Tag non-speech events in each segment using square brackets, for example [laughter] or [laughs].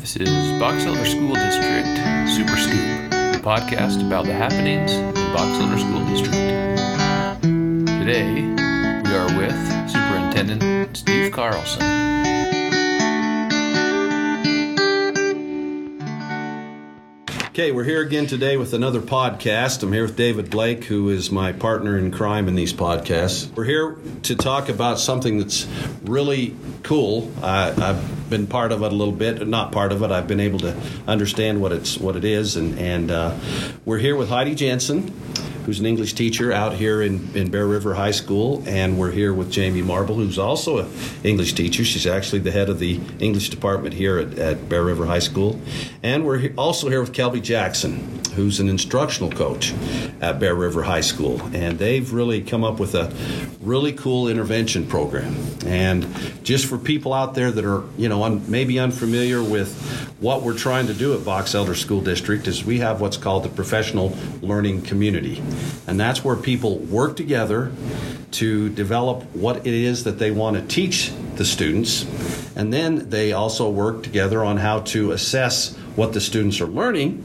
This is Box Elder School District Super Scoop, the podcast about the happenings in Box Elder School District. Today, we are with Superintendent Steve Carlson. Okay, we're here again today with another podcast. I'm here with David Blake, who is my partner in crime in these podcasts. We're here to talk about something that's really cool. I, I've been part of it a little bit, not part of it. I've been able to understand what it's what it is, and and uh, we're here with Heidi Jensen who's an English teacher out here in, in Bear River High School, and we're here with Jamie Marble, who's also an English teacher. She's actually the head of the English department here at, at Bear River High School. And we're he- also here with Kelbie Jackson, who's an instructional coach at Bear River High School. And they've really come up with a really cool intervention program. And just for people out there that are, you know, un- maybe unfamiliar with what we're trying to do at Box Elder School District is we have what's called the professional learning community. And that's where people work together to develop what it is that they want to teach the students. And then they also work together on how to assess what the students are learning.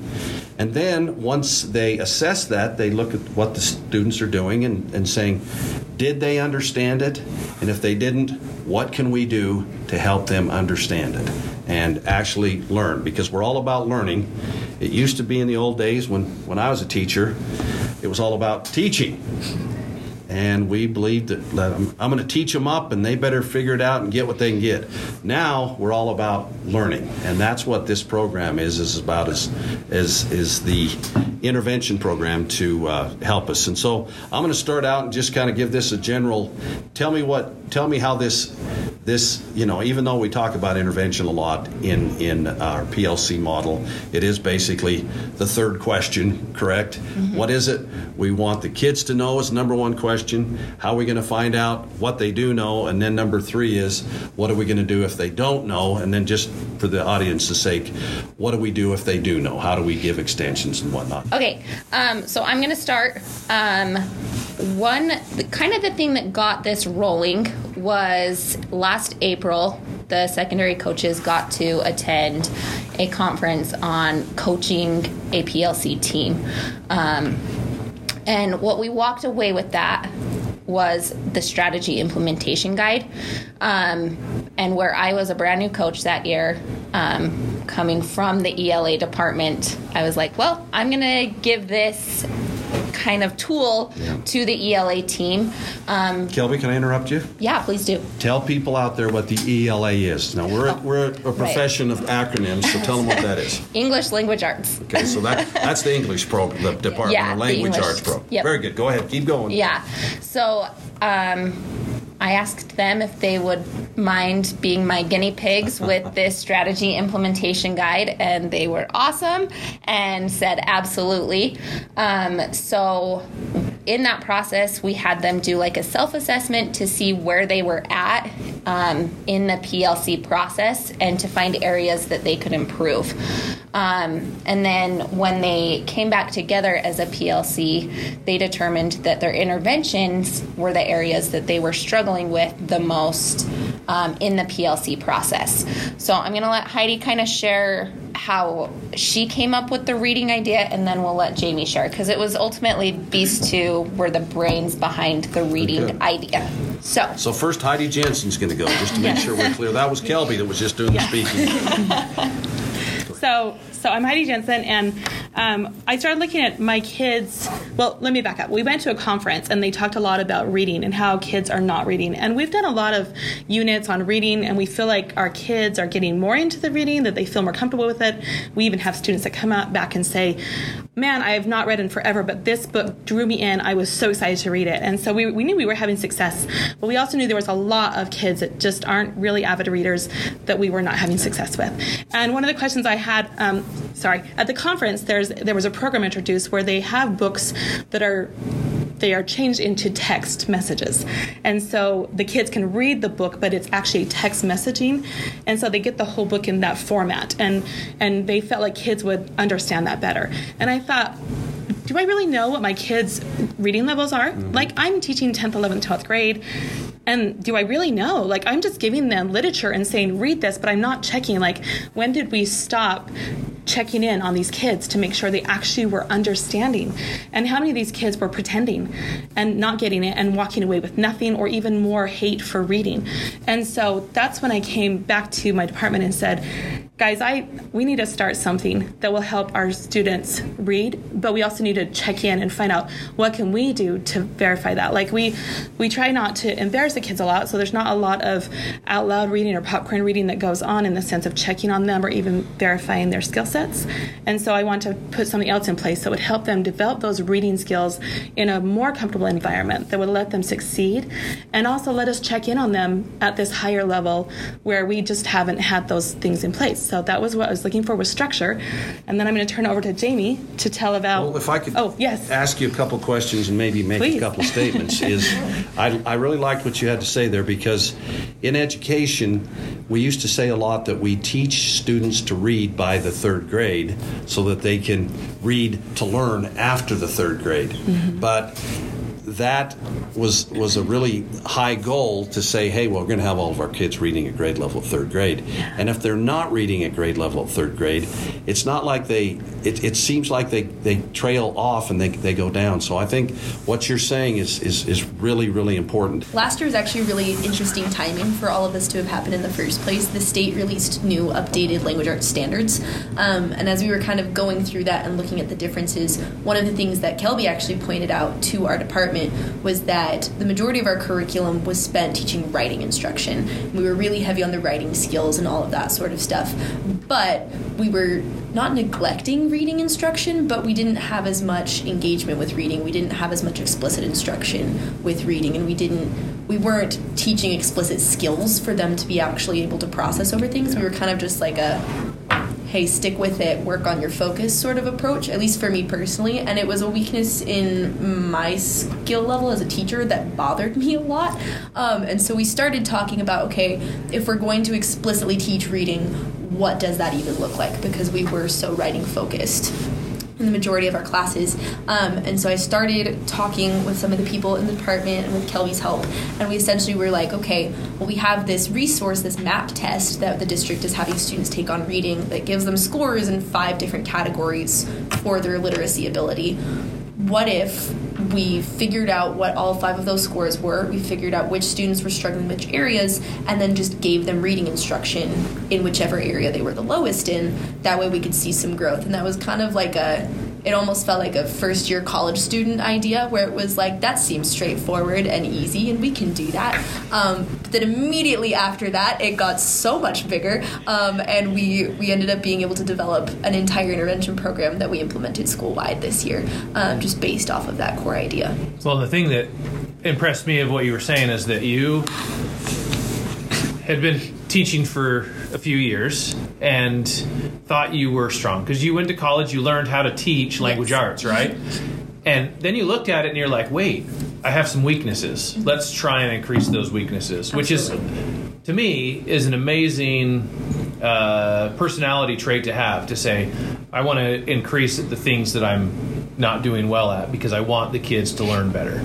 And then once they assess that, they look at what the students are doing and, and saying, did they understand it? And if they didn't, what can we do to help them understand it and actually learn? Because we're all about learning. It used to be in the old days when, when I was a teacher, it was all about teaching. And we believed that that I'm, I'm going to teach them up and they better figure it out and get what they can get. Now we're all about learning. And that's what this program is, is about is, is, is the intervention program to uh, help us. And so I'm going to start out and just kind of give this a general, tell me what, tell me how this, this, you know, even though we talk about intervention a lot in, in our PLC model, it is basically the third question, correct? What is it we want the kids to know is number one question. How are we going to find out what they do know? And then number three is what are we going to do if they don't know? And then just for the audience's sake, what do we do if they do know? How do we give extensions and whatnot? Okay, um, so I'm going to start. Um, one, the, kind of the thing that got this rolling was last April, the secondary coaches got to attend a conference on coaching a PLC team. Um, and what we walked away with that was the strategy implementation guide. Um, and where I was a brand new coach that year, um, coming from the ELA department, I was like, well, I'm going to give this kind of tool Yeah. to the ELA team. Um, Kelbie, can I interrupt you? yeah, please do. Tell people out there what the ELA is. Now, we're, we're a profession of acronyms, so tell them what that is. [laughs] English language arts. Okay, so that that's the English pro, the department, Yeah, or the language English- arts pro. yep. Very good. Go ahead. Keep going. Yeah. So um, I asked them if they would mind being my guinea pigs with [laughs] this strategy implementation guide, and they were awesome and said absolutely. Um, so in that process, we had them do like a self assessment to see where they were at um, in the PLC process and to find areas that they could improve. Um, and then when they came back together as a PLC, they determined that their interventions were the areas that they were struggling with the most um, in the PLC process. So I'm going to let Heidi kind of share how she came up with the reading idea, and then we'll let Jamie share because it was ultimately these two were the brains behind the reading Good. idea. So. So first, Heidi Jensen's going to go, just to make sure we're clear. That was Kelbie that was just doing the speaking. [laughs] So, so I'm Heidi Jensen, and um, I started looking at my kids. Well, let me back up. We went to a conference, and they talked a lot about reading and how kids are not reading. And we've done a lot of units on reading, and we feel like our kids are getting more into the reading, that they feel more comfortable with it. We even have students that come out back and say, "Man, I have not read in forever, but this book drew me in. I was so excited to read it." And so we, we knew we were having success, but we also knew there was a lot of kids that just aren't really avid readers that we were not having success with. And one of the questions I had, um, sorry, at the conference, there's there was a program introduced where they have books that are they are changed into text messages. And so the kids can read the book, but it's actually text messaging. And so they get the whole book in that format. And and they felt like kids would understand that better. And I thought, do I really know what my kids' reading levels are? Mm-hmm. Like I'm teaching 10th, 11th, 12th grade. And do I really know? Like, I'm just giving them literature and saying, read this, but I'm not checking, like, when did we stop checking in on these kids to make sure they actually were understanding? And how many of these kids were pretending and not getting it and walking away with nothing or even more hate for reading? And so that's when I came back to my department and said, guys i we need to start something that will help our students read but we also need to check in and find out what can we do to verify that. Like we we try not to embarrass the kids a lot so there's not a lot of out loud reading or popcorn reading that goes on in the sense of checking on them or even verifying their skill sets. And so i want to put something else in place that would help them develop those reading skills in a more comfortable environment that would let them succeed and also let us check in on them at this higher level where we just haven't had those things in place so that was what I was looking for was structure. And then I'm going to turn it over to Jamie to tell about. Well, if I could oh, yes. ask you a couple questions and maybe make Please. a couple statements, is [laughs] I, I really liked what you had to say there because in education, we used to say a lot that we teach students to read by the third grade so that they can read to learn after the third grade. Mm-hmm. But that was was a really high goal to say, hey, well, we're going to have all of our kids reading at grade level of third grade, and if they're not reading at grade level of third grade, it's not like they. It, it seems like they, they trail off and they, they go down. So I think what you're saying is, is is really really important. Last year was actually really interesting timing for all of this to have happened in the first place. The state released new updated language arts standards, um, and as we were kind of going through that and looking at the differences, one of the things that Kelbie actually pointed out to our department was that the majority of our curriculum was spent teaching writing instruction. We were really heavy on the writing skills and all of that sort of stuff, but we were not neglecting reading instruction, but we didn't have as much engagement with reading. We didn't have as much explicit instruction with reading, and we didn't we weren't teaching explicit skills for them to be actually able to process over things. We were kind of just like a hey, stick with it, work on your focus sort of approach, at least for me personally. And it was a weakness in my skill level as a teacher that bothered [laughs] me a lot. Um, and so we started talking about okay, if we're going to explicitly teach reading, what does that even look like? Because we were so writing focused in the majority of our classes. Um, and so I started talking with some of the people in the department and with Kelbie's help. And we essentially were like, okay, well, we have this resource, this MAP test that the district is having students take on reading that gives them scores in five different categories for their literacy ability. What if we figured out what all five of those scores were. We figured out which students were struggling in which areas, and then just gave them reading instruction in whichever area they were the lowest in. That way we could see some growth. And that was kind of like a it almost felt like a first year college student idea where it was like that seems straightforward and easy and we can do that. Um, but then immediately after that it got so much bigger um, and we we ended up being able to develop an entire intervention program that we implemented school wide this year um, just based off of that core idea. Well, the thing that impressed me of what you were saying is that you had been teaching for a few years and thought you were strong because you went to college, you learned how to teach language Yes. arts, right? And then you looked at it and you're like, wait, I have some weaknesses. Let's try and increase those weaknesses, which is, to me, is an amazing uh, personality trait to have to say, I want to increase the things that I'm not doing well at because I want the kids to learn better.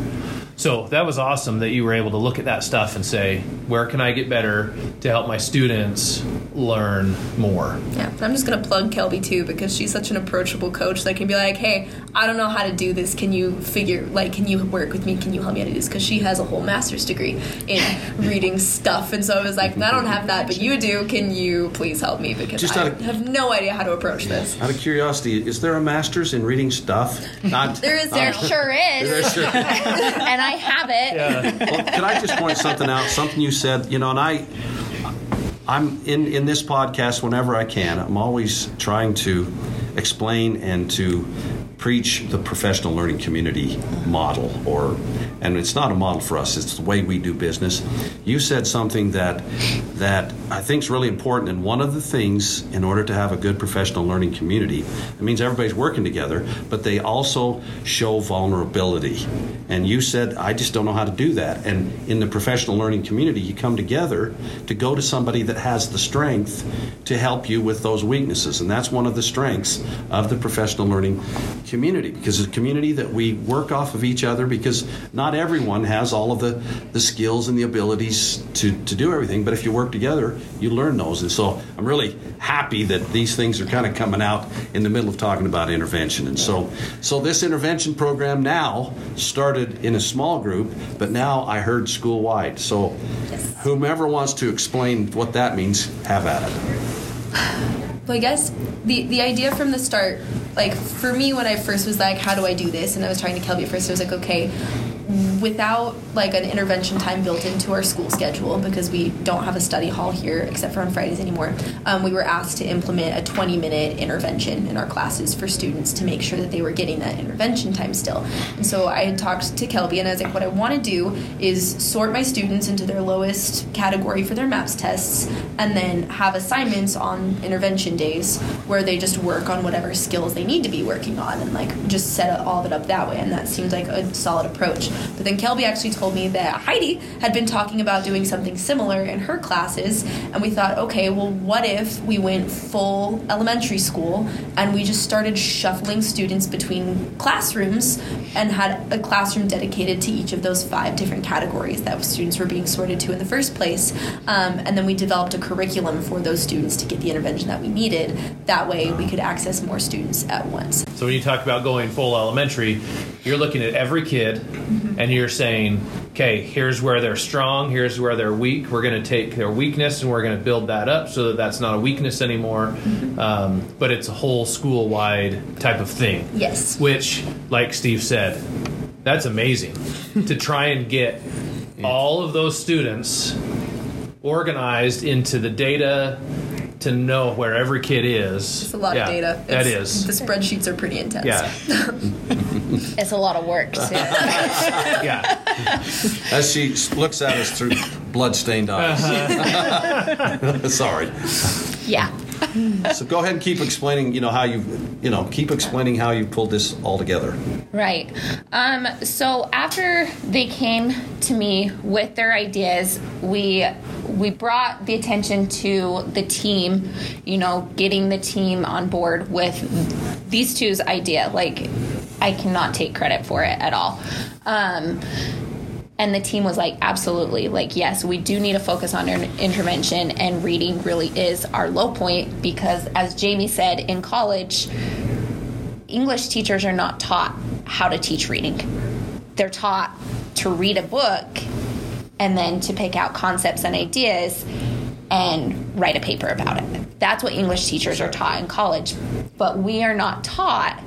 So that was awesome that you were able to look at that stuff and say, where can I get better to help my students learn more? Yeah, I'm just gonna plug Kelbie too because she's such an approachable coach that can be like, "Hey, I don't know how to do this. Can you figure? Like, can you work with me? Can you help me how to do this?" Because she has a whole master's degree in [laughs] reading stuff, and so I was like, "I don't have that, but you do. Can you please help me? Because Just I of- have no idea how to approach this." Out of curiosity, is there a master's in reading stuff? Not. There is There now. sure is. There sure- [laughs] and I have it. well, can I just point something out? Something you said, you know, and I, I'm in in this podcast whenever I can. I'm always trying to explain and to preach the professional learning community model, or and it's not a model for us. It's the way we do business. You said something that that I think is really important, and one of the things in order to have a good professional learning community, it means everybody's working together, but they also show vulnerability. And you said, I just don't know how to do that. And in the professional learning community, you come together to go to somebody that has the strength to help you with those weaknesses. And that's one of the strengths of the professional learning community because it's a community that we work off of each other because not everyone has all of the, the skills and the abilities to, to do everything. But if you work together, you learn those. And so I'm really happy that these things are kind of coming out in the middle of talking about intervention. And so, so this intervention program now started in a small group, but now I heard school wide. So Yes. whomever wants to explain what that means, have at it. Well, I guess the the idea from the start, like for me, when I first was like, how do I do this? And I was trying to Kelbie at first. I was like, okay, without like an intervention time built into our school schedule because we don't have a study hall here except for on Fridays anymore. Um, we were asked to implement a 20 minute intervention in our classes for students to make sure that they were getting that intervention time still. And so I had talked to Kelbie and I was like, what I want to do is sort my students into their lowest category for their MAPS tests and then have assignments on intervention days where they just work on whatever skills they need to be working on and like just set all of it up that way. And that seemed like a solid approach. But then Kelbie actually told me that Heidi had been talking about doing something similar in her classes, and we thought, okay, well, what if we went full elementary school and we just started shuffling students between classrooms and had a classroom dedicated to each of those five different categories that students were being sorted to in the first place, um, and then we developed a curriculum for those students to get the intervention that we needed. That way, we could access more students at once. So when you talk about going full elementary, you're looking at every kid and you're saying, okay, here's where they're strong, here's where they're weak. We're going to take their weakness and we're going to build that up so that that's not a weakness anymore. Um, but it's a whole school wide type of thing. Yes. Which, like Steve said, that's amazing [laughs] to try and get all of those students organized into the data to know where every kid is. It's a lot Yeah, of data. That It's- is. The spreadsheets are pretty intense. Yeah. [laughs] [laughs] It's a lot of work too. [laughs] Yeah. As she looks at us through blood-stained eyes. [laughs] Sorry. yeah. So go ahead and keep explaining. You know how you, you know, keep explaining how you pulled this all together. Right. Um, so after they came to me with their ideas, we we brought the attention to the team. You know, getting the team on board with these two's idea. Like, I cannot take credit for it at all. Um, and the team was like, absolutely, like, yes, we do need to focus on in- intervention, and reading really is our low point because, as Jamie said, in college, English teachers are not taught how to teach reading. They're taught to read a book and then to pick out concepts and ideas and write a paper about it. That's what English teachers are taught in college. But we are not taught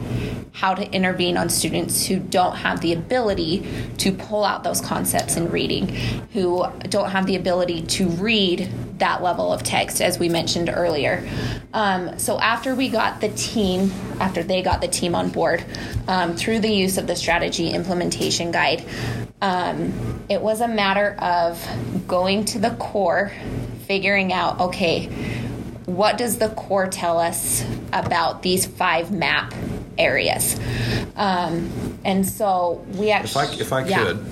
how to intervene on students who don't have the ability to pull out those concepts in reading, who don't have the ability to read that level of text, as we mentioned earlier. Um, so after we got the team, after they got the team on board um, through the use of the strategy implementation guide, um, it was a matter of going to the core, figuring out okay, what does the core tell us about these five map areas? Um, and so we If I, actually, if I yeah. could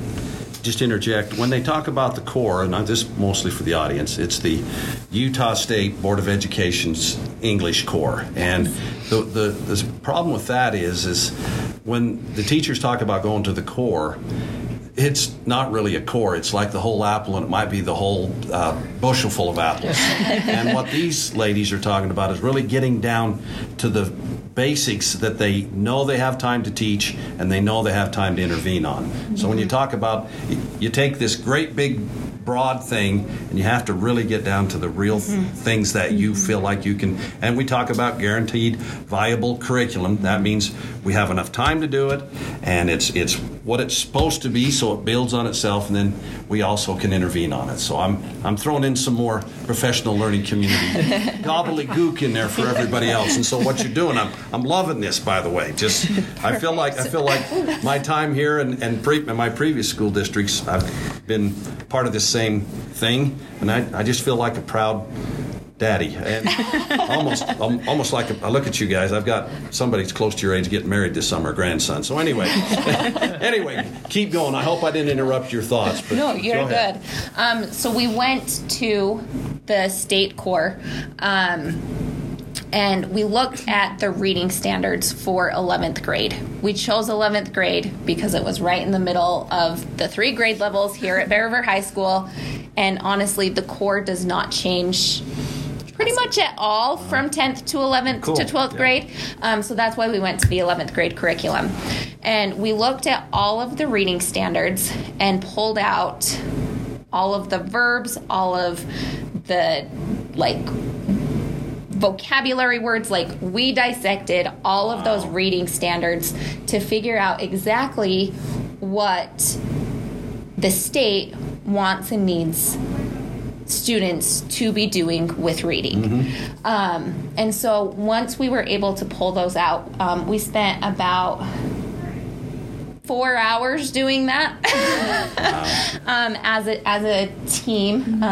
just interject, when they talk about the core, and this is mostly for the audience, it's the Utah State Board of Education's English core, and the, the the problem with that is is when the teachers talk about going to the core. It's not really a core. It's like the whole apple, and it might be the whole uh, bushel full of apples. [laughs] and what these ladies are talking about is really getting down to the basics that they know they have time to teach and they know they have time to intervene on. So when you mm-hmm. talk about, you take this great big broad thing and you have to really get down to the real th- things that you mm-hmm. feel like you can. And we talk about guaranteed viable curriculum. That means we have enough time to do it and it's it's what it's supposed to be so it builds on itself and then we also can intervene on it. So I'm I'm throwing in some more professional learning community [laughs] gobbledygook in there for everybody else. And so what you're doing, I'm I'm loving this by the way. Just I feel like I feel like my time here and and pre, in my previous school districts, I've been part of this same thing, and I, I just feel like a proud daddy, and [laughs] almost um, almost like a, I look at you guys. I've got somebody that's close to your age getting married this summer, grandson. So anyway, [laughs] anyway, keep going. I hope I didn't interrupt your thoughts. But No, you're go good. Um, so we went to the state core. Um, and we looked at the reading standards for 11th grade. We chose 11th grade because it was right in the middle of the three grade levels here at Bear River High School, and honestly, the core does not change pretty much at all from 10th to 11th Cool. to 12th Yeah. grade. Um, so that's why we went to the 11th grade curriculum. And we looked at all of the reading standards and pulled out all of the verbs, all of the like vocabulary words like we dissected all of those reading standards to figure out exactly what the state wants and needs students to be doing with reading. Um, and so once we were able to pull those out, um, we spent about four hours doing that [laughs] um, as a as a team.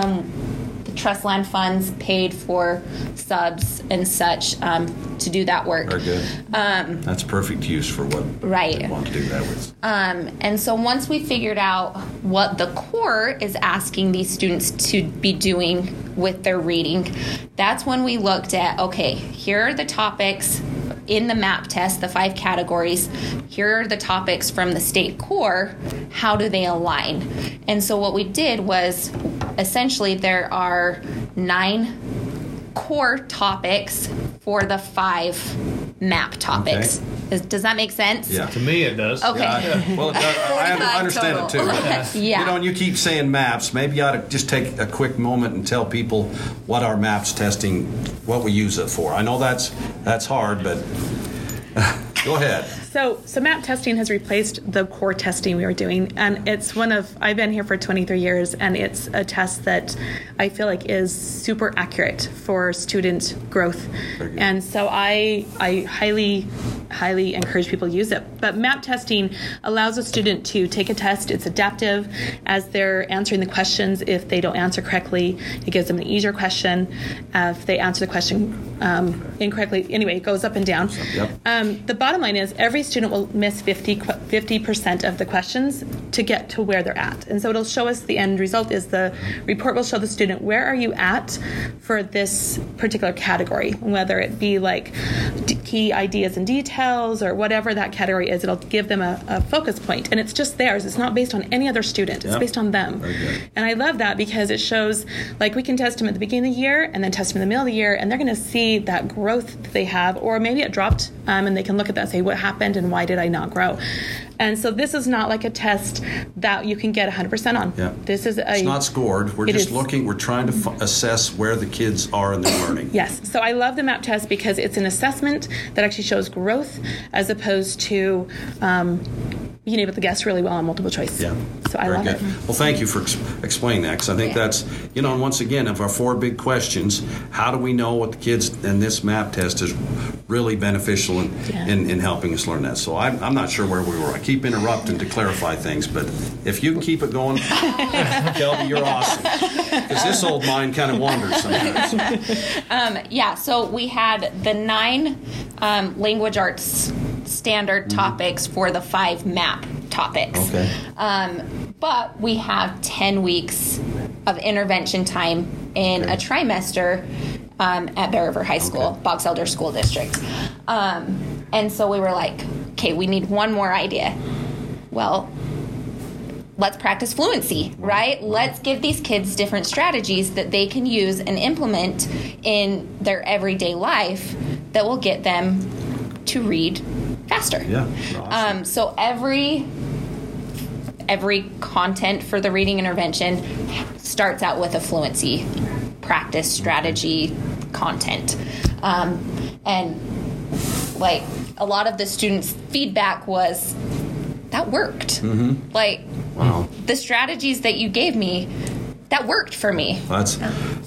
The Trustland funds paid for subs and such um, to do that work. Very good. Um, That's perfect use for what Right. we want to do that with. Um, and so once we figured out what the core is asking these students to be doing with their reading, that's when we looked at okay, here are the topics in the map test, the five categories. Here are the topics from the state core. How do they align? And so what we did was essentially there are nine core topics for the five map topics. Is- Does that make sense? Yeah. To me, it does. Okay. Yeah, I- well, does- I, I [laughs] 45 understand it too. total. [laughs] Yeah. You know, and you keep saying maps. Maybe you ought to just take a quick moment and tell people what our maps testing, what we use it for. I know that's that's hard, but [laughs] go ahead. So, so map testing has replaced the core testing we were doing, and it's one of I've been here for 23 years, and it's a test that I feel like is super accurate for student growth, and so I I highly highly encourage people to use it. But map testing allows a student to take a test. It's adaptive as they're answering the questions. If they don't answer correctly, it gives them an easier question. Uh, if they answer the question um, incorrectly, anyway, it goes up and down. Yep. Um, the bottom line is every student will miss 50 50% of the questions to get to where they're at, and so it'll show us the end result is the report will show the student where are you at for this particular category, whether it be like key ideas and details or whatever that category is. It'll give them a, a focus point, and it's just theirs. It's not based on any other student. It's Yep. based on them. And I love that because it shows like we can test them at the beginning of the year and then test them in the middle of the year, and they're going to see that growth that they have, or maybe it dropped, um, and they can look at that and say, what happened and why did I not grow? And so this is not like a test that you can get 100% on. Yeah. This is a. It's not scored. We're just is. looking. We're trying to f- assess where the kids are in their learning. Yes. So I love the MAP test because it's an assessment that actually shows growth as opposed to um, being able to guess really well on multiple choice. Yeah. So I Very love good. it. Well, thank you for ex- explaining that because I think Yeah. that's, you know, and once again, of our four big questions, how do we know what the kids in this map test is really beneficial in, Yeah. in, in helping us learn that? So I'm, I'm not sure where we were. I keep interrupting to clarify things, but if you can keep it going, [laughs] Kelbie, you're awesome. Because this old mind kind of wanders sometimes. [laughs] Yeah, so we had the nine um, language arts standard topics for the five map topics. Okay. Um, but we have 10 weeks of intervention time in Okay. a trimester um, at Bear River High School, Okay. Box Elder School District. Um, and so we were like, okay, we need one more idea. Well, let's practice fluency, right? Let's give these kids different strategies that they can use and implement in their everyday life that will get them to read faster. Yeah, awesome. Um, so every every content for the reading intervention starts out with a fluency practice strategy content, um, and like a lot of the students' feedback was that worked. Mm-hmm. Like Wow. the strategies that you gave me, that worked for me. That's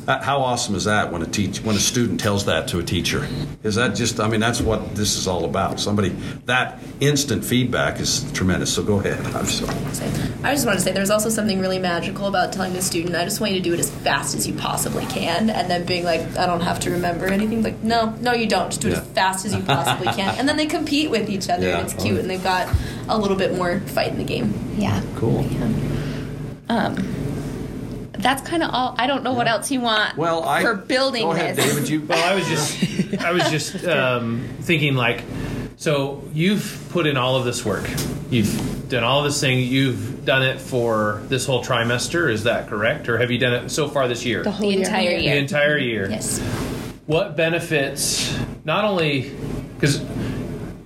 Uh, how awesome is that when a teach when a student tells that to a teacher? Is that just? I mean, that's what this is all about. Somebody that instant feedback is tremendous. So go ahead. I'm sorry. I just want to say there's also something really magical about telling the student, I just want you to do it as fast as you possibly can, and then being like, I don't have to remember anything. Like, no, no, you don't. Just do it Yeah. as fast as you possibly can. [laughs] And then they compete with each other, Yeah. and it's cute, and they've got a little bit more fight in the game. Yeah. Cool. Um, that's kind of all. I don't know what else you want. Well, I for building Go ahead, this. David. You. Well, I was just, [laughs] I was just um, thinking like, so you've put in all of this work, you've done all this thing, you've done it for this whole trimester. Is that correct, or have you done it so far this year? The whole the year. entire The entire year. Yes. What benefits? Not only because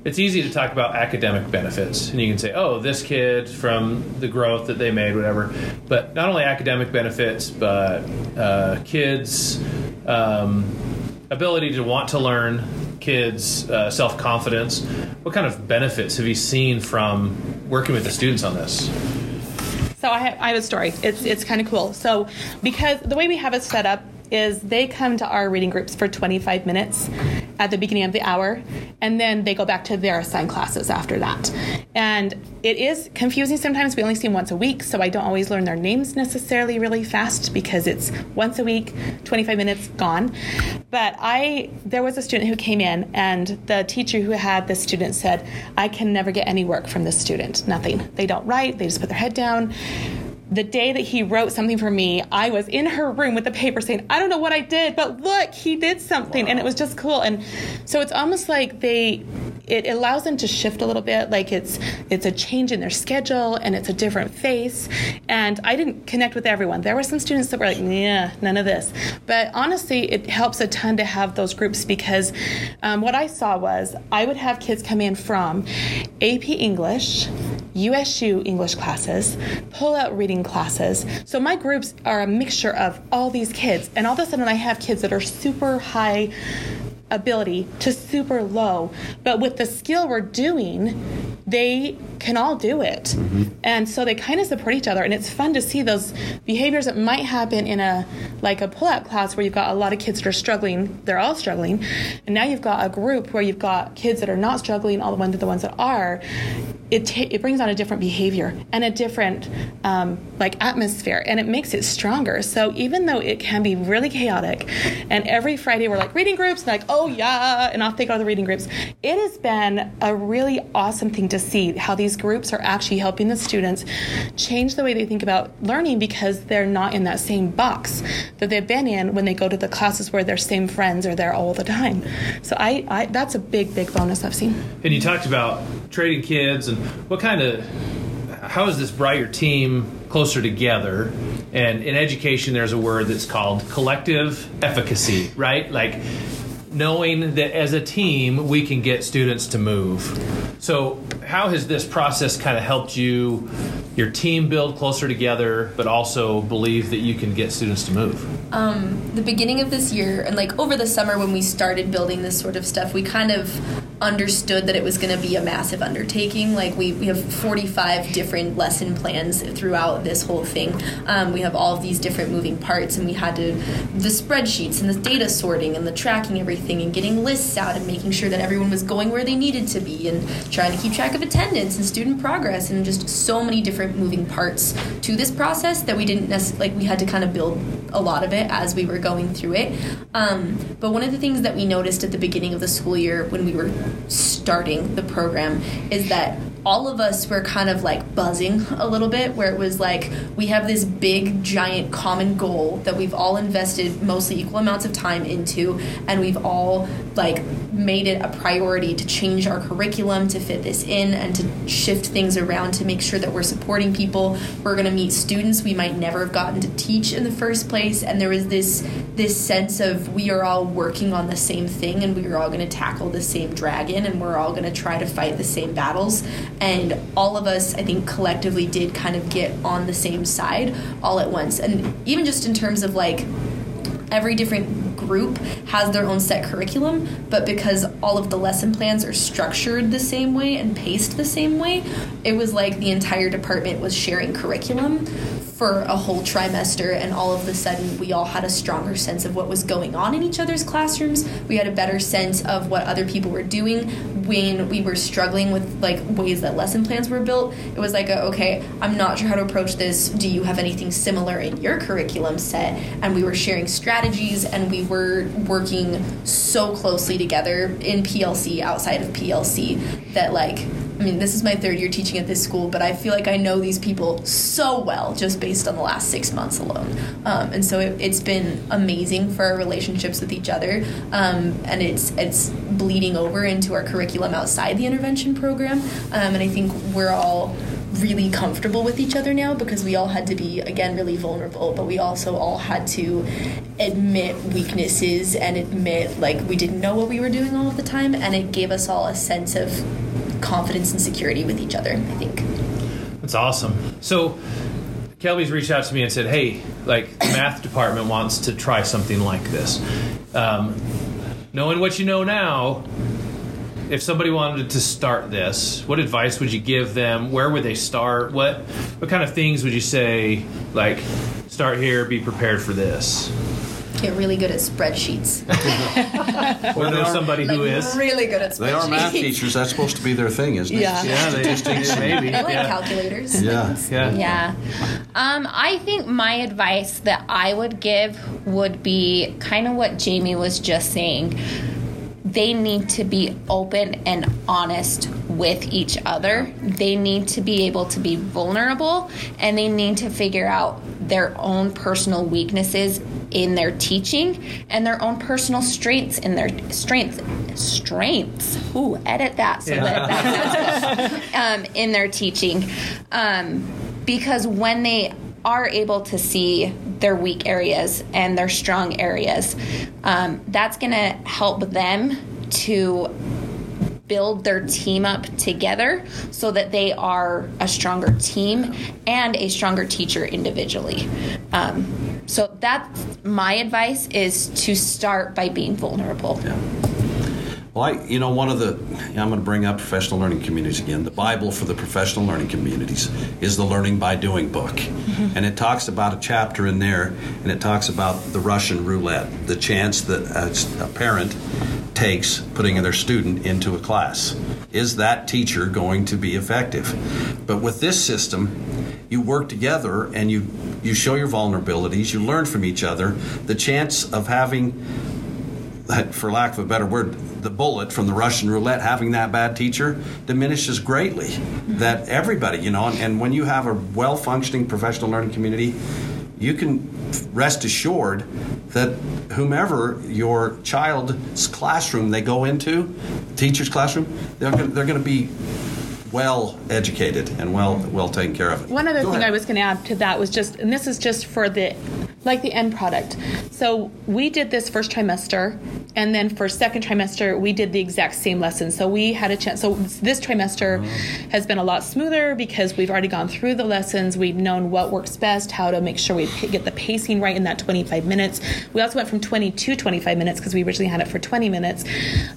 it's easy to talk about academic benefits, and you can say, "Oh, this kid from the growth that they made, whatever." But not only academic benefits, but uh, kids' um, ability to want to learn, kids' uh, self confidence. What kind of benefits have you seen from working with the students on this? So I have, I have a story. It's it's kind of cool. So because the way we have it set up is they come to our reading groups for 25 minutes at the beginning of the hour, and then they go back to their assigned classes after that. And it is confusing sometimes. We only see them once a week, so I don't always learn their names necessarily really fast because it's once a week, 25 minutes gone. But I there was a student who came in, and the teacher who had this student said, "I can never get any work from this student. Nothing. They don't write. They just put their head down." The day that he wrote something for me, I was in her room with the paper saying, I don't know what I did, but look, he did something. And it was just cool. And so it's almost like they, it allows them to shift a little bit. Like it's, it's a change in their schedule and it's a different face. And I didn't connect with everyone. There were some students that were like, yeah, none of this. But honestly, it helps a ton to have those groups because um, what I saw was I would have kids come in from AP English, USU English classes, pull out reading classes. So my groups are a mixture of all these kids, and all of a sudden I have kids that are super high ability to super low, but with the skill we're doing, they can all do it. And so they kind of support each other and it's fun to see those behaviors that might happen in a like a pull-out class where you've got a lot of kids that are struggling, they're all struggling. And now you've got a group where you've got kids that are not struggling, all the ones that the ones that are. It, ta- it brings on a different behavior and a different um, like atmosphere and it makes it stronger so even though it can be really chaotic and every friday we're like reading groups and like oh yeah and off they go to the reading groups it has been a really awesome thing to see how these groups are actually helping the students change the way they think about learning because they're not in that same box that they've been in when they go to the classes where their same friends are there all the time so i, I that's a big big bonus i've seen And you talked about trading kids and what kind of how has this brought your team closer together? And in education, there's a word that's called collective efficacy, right? Like knowing that as a team we can get students to move. So, how has this process kind of helped you, your team build closer together, but also believe that you can get students to move? Um, the beginning of this year and like over the summer when we started building this sort of stuff, we kind of understood that it was going to be a massive undertaking. Like we, we have 45 different lesson plans throughout this whole thing. Um, we have all of these different moving parts, and we had to the spreadsheets and the data sorting and the tracking everything and getting lists out and making sure that everyone was going where they needed to be and trying to keep track of attendance and student progress and just so many different moving parts to this process that we didn't necessarily like we had to kind of build a lot of it as we were going through it. Um, but one of the things that we noticed at the beginning of the school year when we were starting the program is that all of us were kind of like buzzing a little bit, where it was like we have this big, giant common goal that we've all invested mostly equal amounts of time into, and we've all like made it a priority to change our curriculum to fit this in and to shift things around to make sure that we're supporting people. We're going to meet students we might never have gotten to teach in the first place, and there was this this sense of we are all working on the same thing, and we are all going to tackle the same dragon, and we're all going to try to fight the same battles and all of us i think collectively did kind of get on the same side all at once. And even just in terms of like every different group has their own set curriculum but because all of the lesson plans are structured the same way and paced the same way it was like the entire department was sharing curriculum for a whole trimester and all of a sudden we all had a stronger sense of what was going on in each other's classrooms. We had a better sense of what other people were doing when we were struggling with like ways that lesson plans were built. It was like a, okay i'm not sure how to approach this. Do you have anything similar in your curriculum set? And we were sharing strategies and we were working so closely together in plc outside of plc that like I mean, this is my third year teaching at this school, but I feel like I know these people so well just based on the last six months alone. Um, and so it, has been amazing for our relationships with each other, um, and it's it's bleeding over into our curriculum outside the intervention program. Um, and I think we're all really comfortable with each other now because we all had to be again really vulnerable but we also all had to admit weaknesses and admit like we didn't know what we were doing all of the time and it gave us all a sense of confidence and security with each other i think that's awesome so kelbie's reached out to me and said hey like the math department wants to try something like this um, knowing what you know now if somebody wanted to start this, what advice would you give them? Where would they start? What what kind of things would you say like start here, be prepared for this? Get really good at spreadsheets. [laughs] or know somebody like who is really good at spreadsheets. They are math teachers. That's supposed to be their thing, isn't it? Yeah. Yeah, they, maybe. I like yeah. calculators. Yeah. Yeah. Yeah. Um, I think my advice that I would give would be kind of what Jamie was just saying they need to be open and honest with each other. They need to be able to be vulnerable and they need to figure out their own personal weaknesses in their teaching and their own personal strengths in their strengths strengths ooh edit that so Yeah. that that's [laughs] um, in their teaching um, because when they are able to see their weak areas and their strong areas. Um, that's going to help them to build their team up together so that they are a stronger team and a stronger teacher individually. Um, so that's my advice is to start by being vulnerable. Yeah. Well, I, you know, one of the, I'm going to bring up professional learning communities again. The Bible for the professional learning communities is the Learning by Doing book. Mm-hmm. And it talks about a chapter in there, and it talks about the Russian roulette, the chance that a, a parent takes putting their student into a class. Is that teacher going to be effective? But with this system, you work together and you, you show your vulnerabilities, you learn from each other. The chance of having, for lack of a better word, the bullet from the Russian roulette, having that bad teacher diminishes greatly. That everybody, you know, and, and when you have a well functioning professional learning community, you can rest assured that whomever your child's classroom they go into, teacher's classroom, they're going, they're going to be well educated and well well taken care of. One other Go thing ahead. I was going to add to that was just, and this is just for the, like the end product. So we did this first trimester, and then for second trimester we did the exact same lesson. So we had a chance. So this trimester has been a lot smoother because we've already gone through the lessons. We've known what works best, how to make sure we get the pacing right in that 25 minutes. We also went from 20 to 25 minutes because we originally had it for 20 minutes.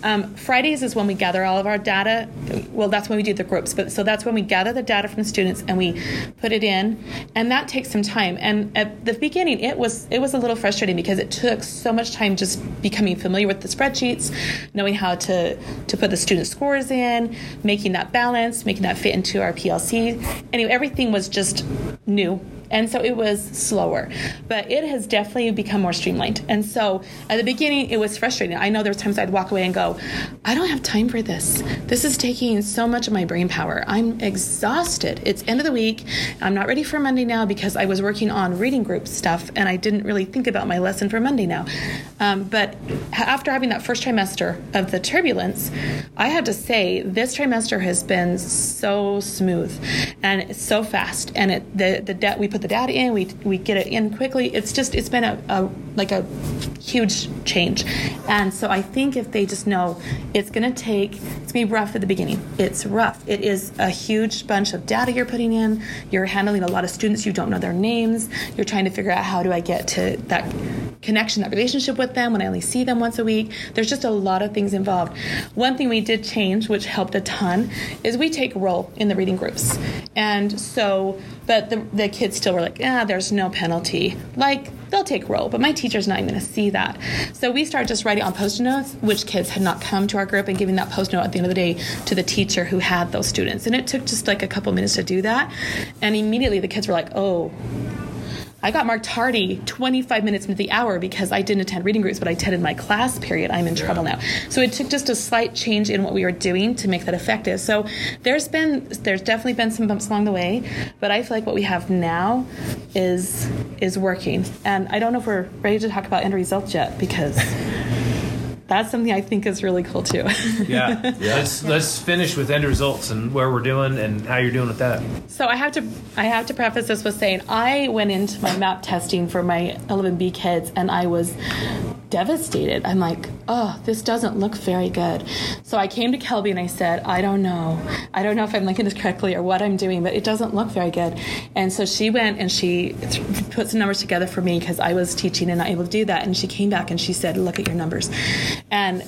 Um, Fridays is when we gather all of our data. Well, that's when we do the groups, but so that's when we gather the data from the students and we put it in, and that takes some time. And at the beginning, it was it was a little frustrating because it took so much time just becoming familiar with the spreadsheets, knowing how to to put the student scores in, making that balance, making that fit into our PLC. Anyway, everything was just new and so it was slower. But it has definitely become more streamlined. And so at the beginning it was frustrating. I know there was times i'd walk away and go i don't have time for this. This is taking so much of my brain power. I'm exhausted. It's end of the week. I'm not ready for monday now because i was working on reading group stuff and i didn't really think about my lesson for monday now. Um, but after having that first trimester of the turbulence i have to say this trimester has been so smooth and so fast and it the the debt we put the data in we we get it in quickly. It's just it's been a, a like a huge change. And so i think if they just know it's going to take it's going to be rough at the beginning. It's rough. It is a huge bunch of data you're putting in. You're handling a lot of students. You don't know their names. You're trying to figure out how do i get to that connection that relationship with them when i only see them once a week. There's just a lot of things involved. One thing we did change which helped a ton is we take role in the reading groups. And so but the, the kids still were like ah there's no penalty like they'll take roll, but my teacher's not even going to see that. So we started just writing on post-it notes which kids had not come to our group and giving that post note at the end of the day to the teacher who had those students. And it took just like a couple minutes to do that. And immediately the kids were like, oh, I got marked tardy 25 minutes into the hour because I didn't attend reading groups, but I attended my class period. I'm in trouble now. So it took just a slight change in what we were doing to make that effective. So there's been there's definitely been some bumps along the way, but I feel like what we have now is is working. And I don't know if we're ready to talk about end results yet because [laughs] that's something I think is really cool too. [laughs] Yeah. Let's let's finish with end results and where we're doing and how you're doing with that. So I have to I have to preface this with saying I went into my map testing for my 11B kids and I was devastated. I'm like, oh, this doesn't look very good. So I came to Kelbie and I said, I don't know. I don't know if I'm looking this correctly or what I'm doing, but it doesn't look very good. And so she went and she th- put some numbers together for me because I was teaching and not able to do that. And she came back and she said, look at your numbers. And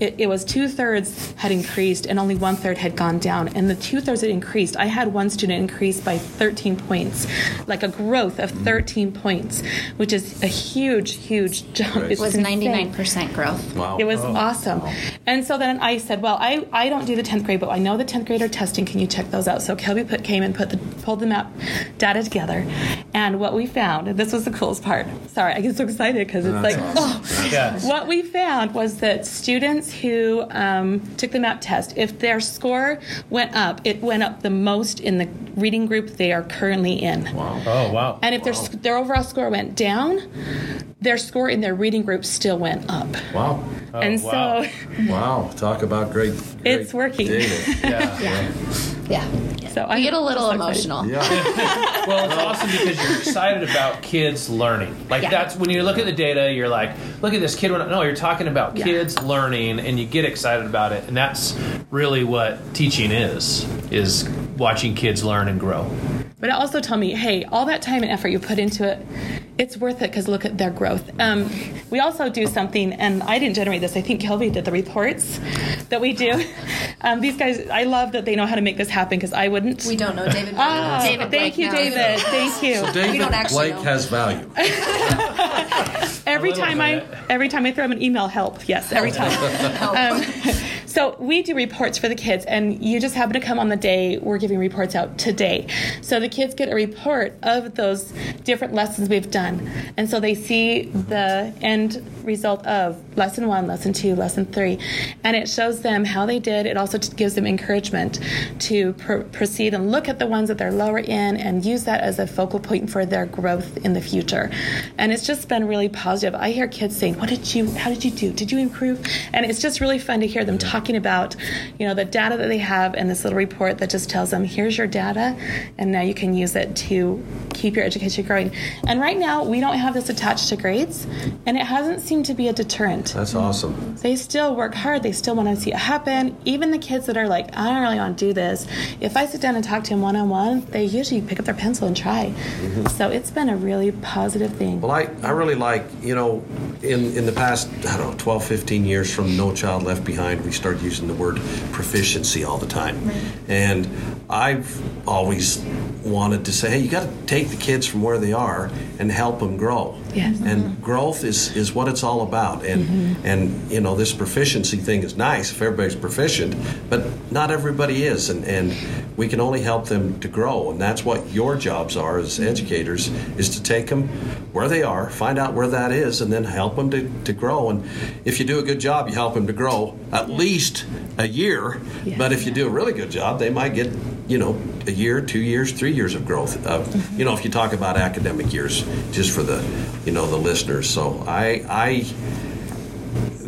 it, it was two thirds had increased and only one third had gone down. And the two thirds that increased, I had one student increase by 13 points, like a growth of 13 points, which is a huge, huge jump. It was 99% growth. Wow. It was oh. awesome. And so then I said, well, I, I don't do the 10th grade, but I know the 10th grade are testing. Can you check those out? So Kelbie put, came and put the, pulled the map data together. And what we found, and this was the coolest part. Sorry, I get so excited because it's like, oh. Yeah. What we found was that students who um, took the map test, if their score went up, it went up the most in the reading group they are currently in. Wow. Oh wow. And if their, their overall score went down, their score in their reading group still went up. Wow. Oh, and wow. so Wow. Talk about great. great It's working. data. [laughs] yeah. Yeah. Yeah. So I I get a little so emotional. Yeah. [laughs] Well, it's awesome because you're excited about kids learning. Like Yeah. that's when you look at the data, you're like, look at this kid. Went, no, you're talking about Yeah. kids learning, and you get excited about it, and that's really what teaching is: is watching kids learn and grow. But it also tell me, hey, all that time and effort you put into it, it's worth it because look at their growth. Um, we also do something, and I didn't generate this. I think Kelbie did the reports that we do. [laughs] Um, these guys, I love that they know how to make this happen because I wouldn't. We don't know David. Ah, David thank Blake you, knows. David. Thank you. David don't actually Blake know. has value. [laughs] every time I every time I throw them an email, help. Yes, every time. [laughs] Um, so we do reports for the kids, and you just happen to come on the day we're giving reports out today. So the kids get a report of those different lessons we've done, and so they see the end result of lesson one, lesson two, lesson three, and it shows them how they did. It also gives them encouragement to pr- proceed and look at the ones that they're lower in and use that as a focal point for their growth in the future. And it's just been really positive. I hear kids saying, "What did you? How did you do? Did you improve?" And it's just really fun to hear them talking about, you know, the data that they have and this little report that just tells them, "Here's your data, and now you can use it to keep your education growing." And right now, we don't have this attached to grades, and it hasn't seemed to be a deterrent That's awesome. they still work hard. They still want to see it happen. Even the kids that are like, I don't really want to do this. If I sit down and talk to them one on one, they usually pick up their pencil and try. Mm-hmm. So it's been a really positive thing. Well, I, I really like, you know, in, in the past, I don't know, 12, 15 years from No Child Left Behind, we started using the word proficiency all the time. And I've always wanted to say, hey, you got to take the kids from where they are and help them grow. Yes. And growth is, is what it's all about. And, mm-hmm. and, you know, this proficiency thing is nice if everybody's proficient, but not everybody is. And, and we can only help them to grow. And that's what your jobs are as mm-hmm. educators, is to take them where they are, find out where that is, and then help them to, to grow. And if you do a good job, you help them to grow at least a year. Yeah. But if you do a really good job, they might get, you know, a year, two years, three years of growth. Of, you know, if you talk about academic years, just for the, you know, the listeners. So I, I,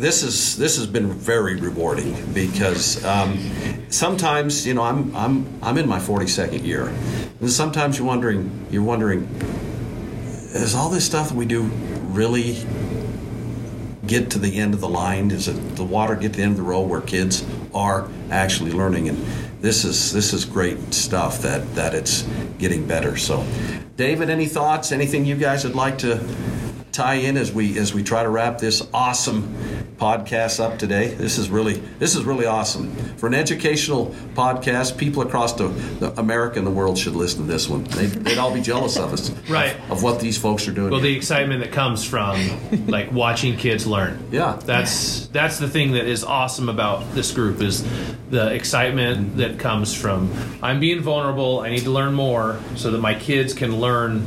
this is this has been very rewarding because um, sometimes you know I'm I'm I'm in my 42nd year, and sometimes you're wondering you're wondering is all this stuff that we do really get to the end of the line? Is it the water get to the end of the road where kids are actually learning? And this is this is great stuff that that it's getting better. So, David, any thoughts? Anything you guys would like to tie in as we as we try to wrap this awesome podcast up today? This is really this is really awesome for an educational podcast. People across the, the America and the world should listen to this one. They'd, they'd all be jealous of us, Right. Of what these folks are doing. Well, the excitement that comes from like watching kids learn. Yeah. That's that's the thing that is awesome about this group is the excitement that comes from I'm being vulnerable. I need to learn more so that my kids can learn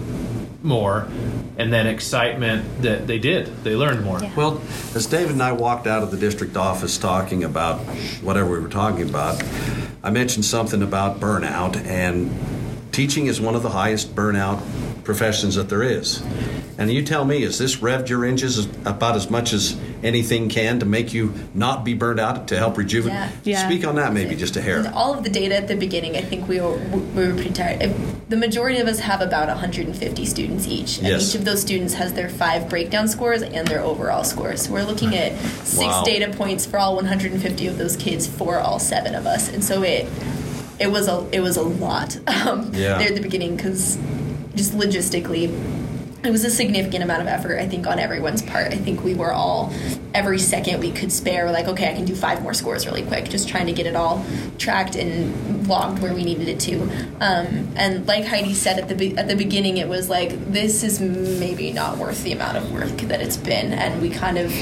more, and then excitement that they did. They learned more. Yeah. Well, as David and I walked out of the district office talking about whatever we were talking about, I mentioned something about burnout, and teaching is one of the highest burnout professions that there is. And you tell me, is this revved your engines about as much as anything can to make you not be burned out to help rejuvenate? Yeah. Yeah. Speak on that maybe just a And hair. all of the data at the beginning, I think we were, we were pretty tired. The majority of us have about 150 students each, and Yes. each of those students has their five breakdown scores and their overall scores. So we're looking at six Wow. data points for all 150 of those kids for all seven of us, and so it it was a it was a lot [laughs] um, Yeah. there at the beginning because just logistically it was a significant amount of effort i think on everyone's part. I think we were all every second we could spare we're like okay i can do five more scores really quick just trying to get it all tracked and logged where we needed it to. Um, and like heidi said at the be- at the beginning it was like this is maybe not worth the amount of work that it's been. And we kind of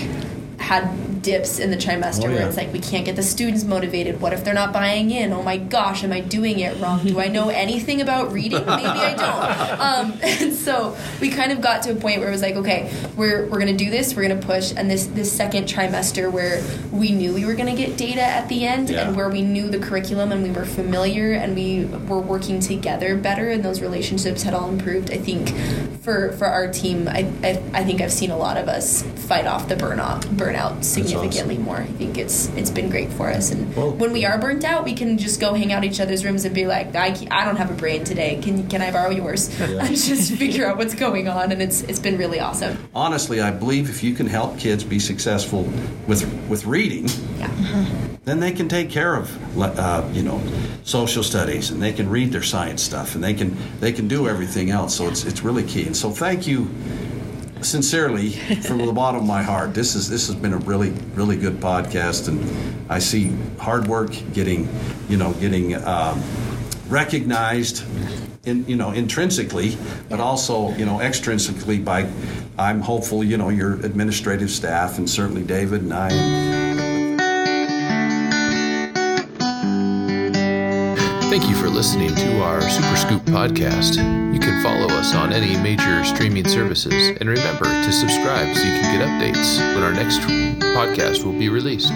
had dips in the trimester Oh, where yeah. it's like we can't get the students motivated. What if they're not buying in? Oh my gosh am i doing it wrong? Do i know anything about reading? Maybe i don't. [laughs] Um, and so we kind of got to a point where it was like okay we're, we're going to do this we're going to push and this this second trimester where we knew we were going to get data at the end Yeah. and where we knew the curriculum and we were familiar and we were working together better and those relationships had all improved i think for for our team. I i, I think i've seen a lot of us fight off the burnout burnout significantly more. I think it's it's been great for us. And Well- when we are burnt out we can just go hang out each other's rooms and be like i, I don't have a brain today. Can can i borrow yours? And [laughs] just figure out what's going on. And it's it's been really awesome. Honestly, I believe if you can help kids be successful with with reading, yeah. then they can take care of uh, you know social studies and they can read their science stuff and they can they can do everything else. So it's it's really key. And so thank you sincerely from the bottom of my heart this is this has been a really really good podcast and I see hard work getting you know getting um, recognized in you know intrinsically but also you know extrinsically by I'm hopeful you know your administrative staff and certainly David and I Thank you for listening to our Super Scoop podcast. You can follow us on any major streaming services and remember to subscribe so you can get updates when our next podcast will be released.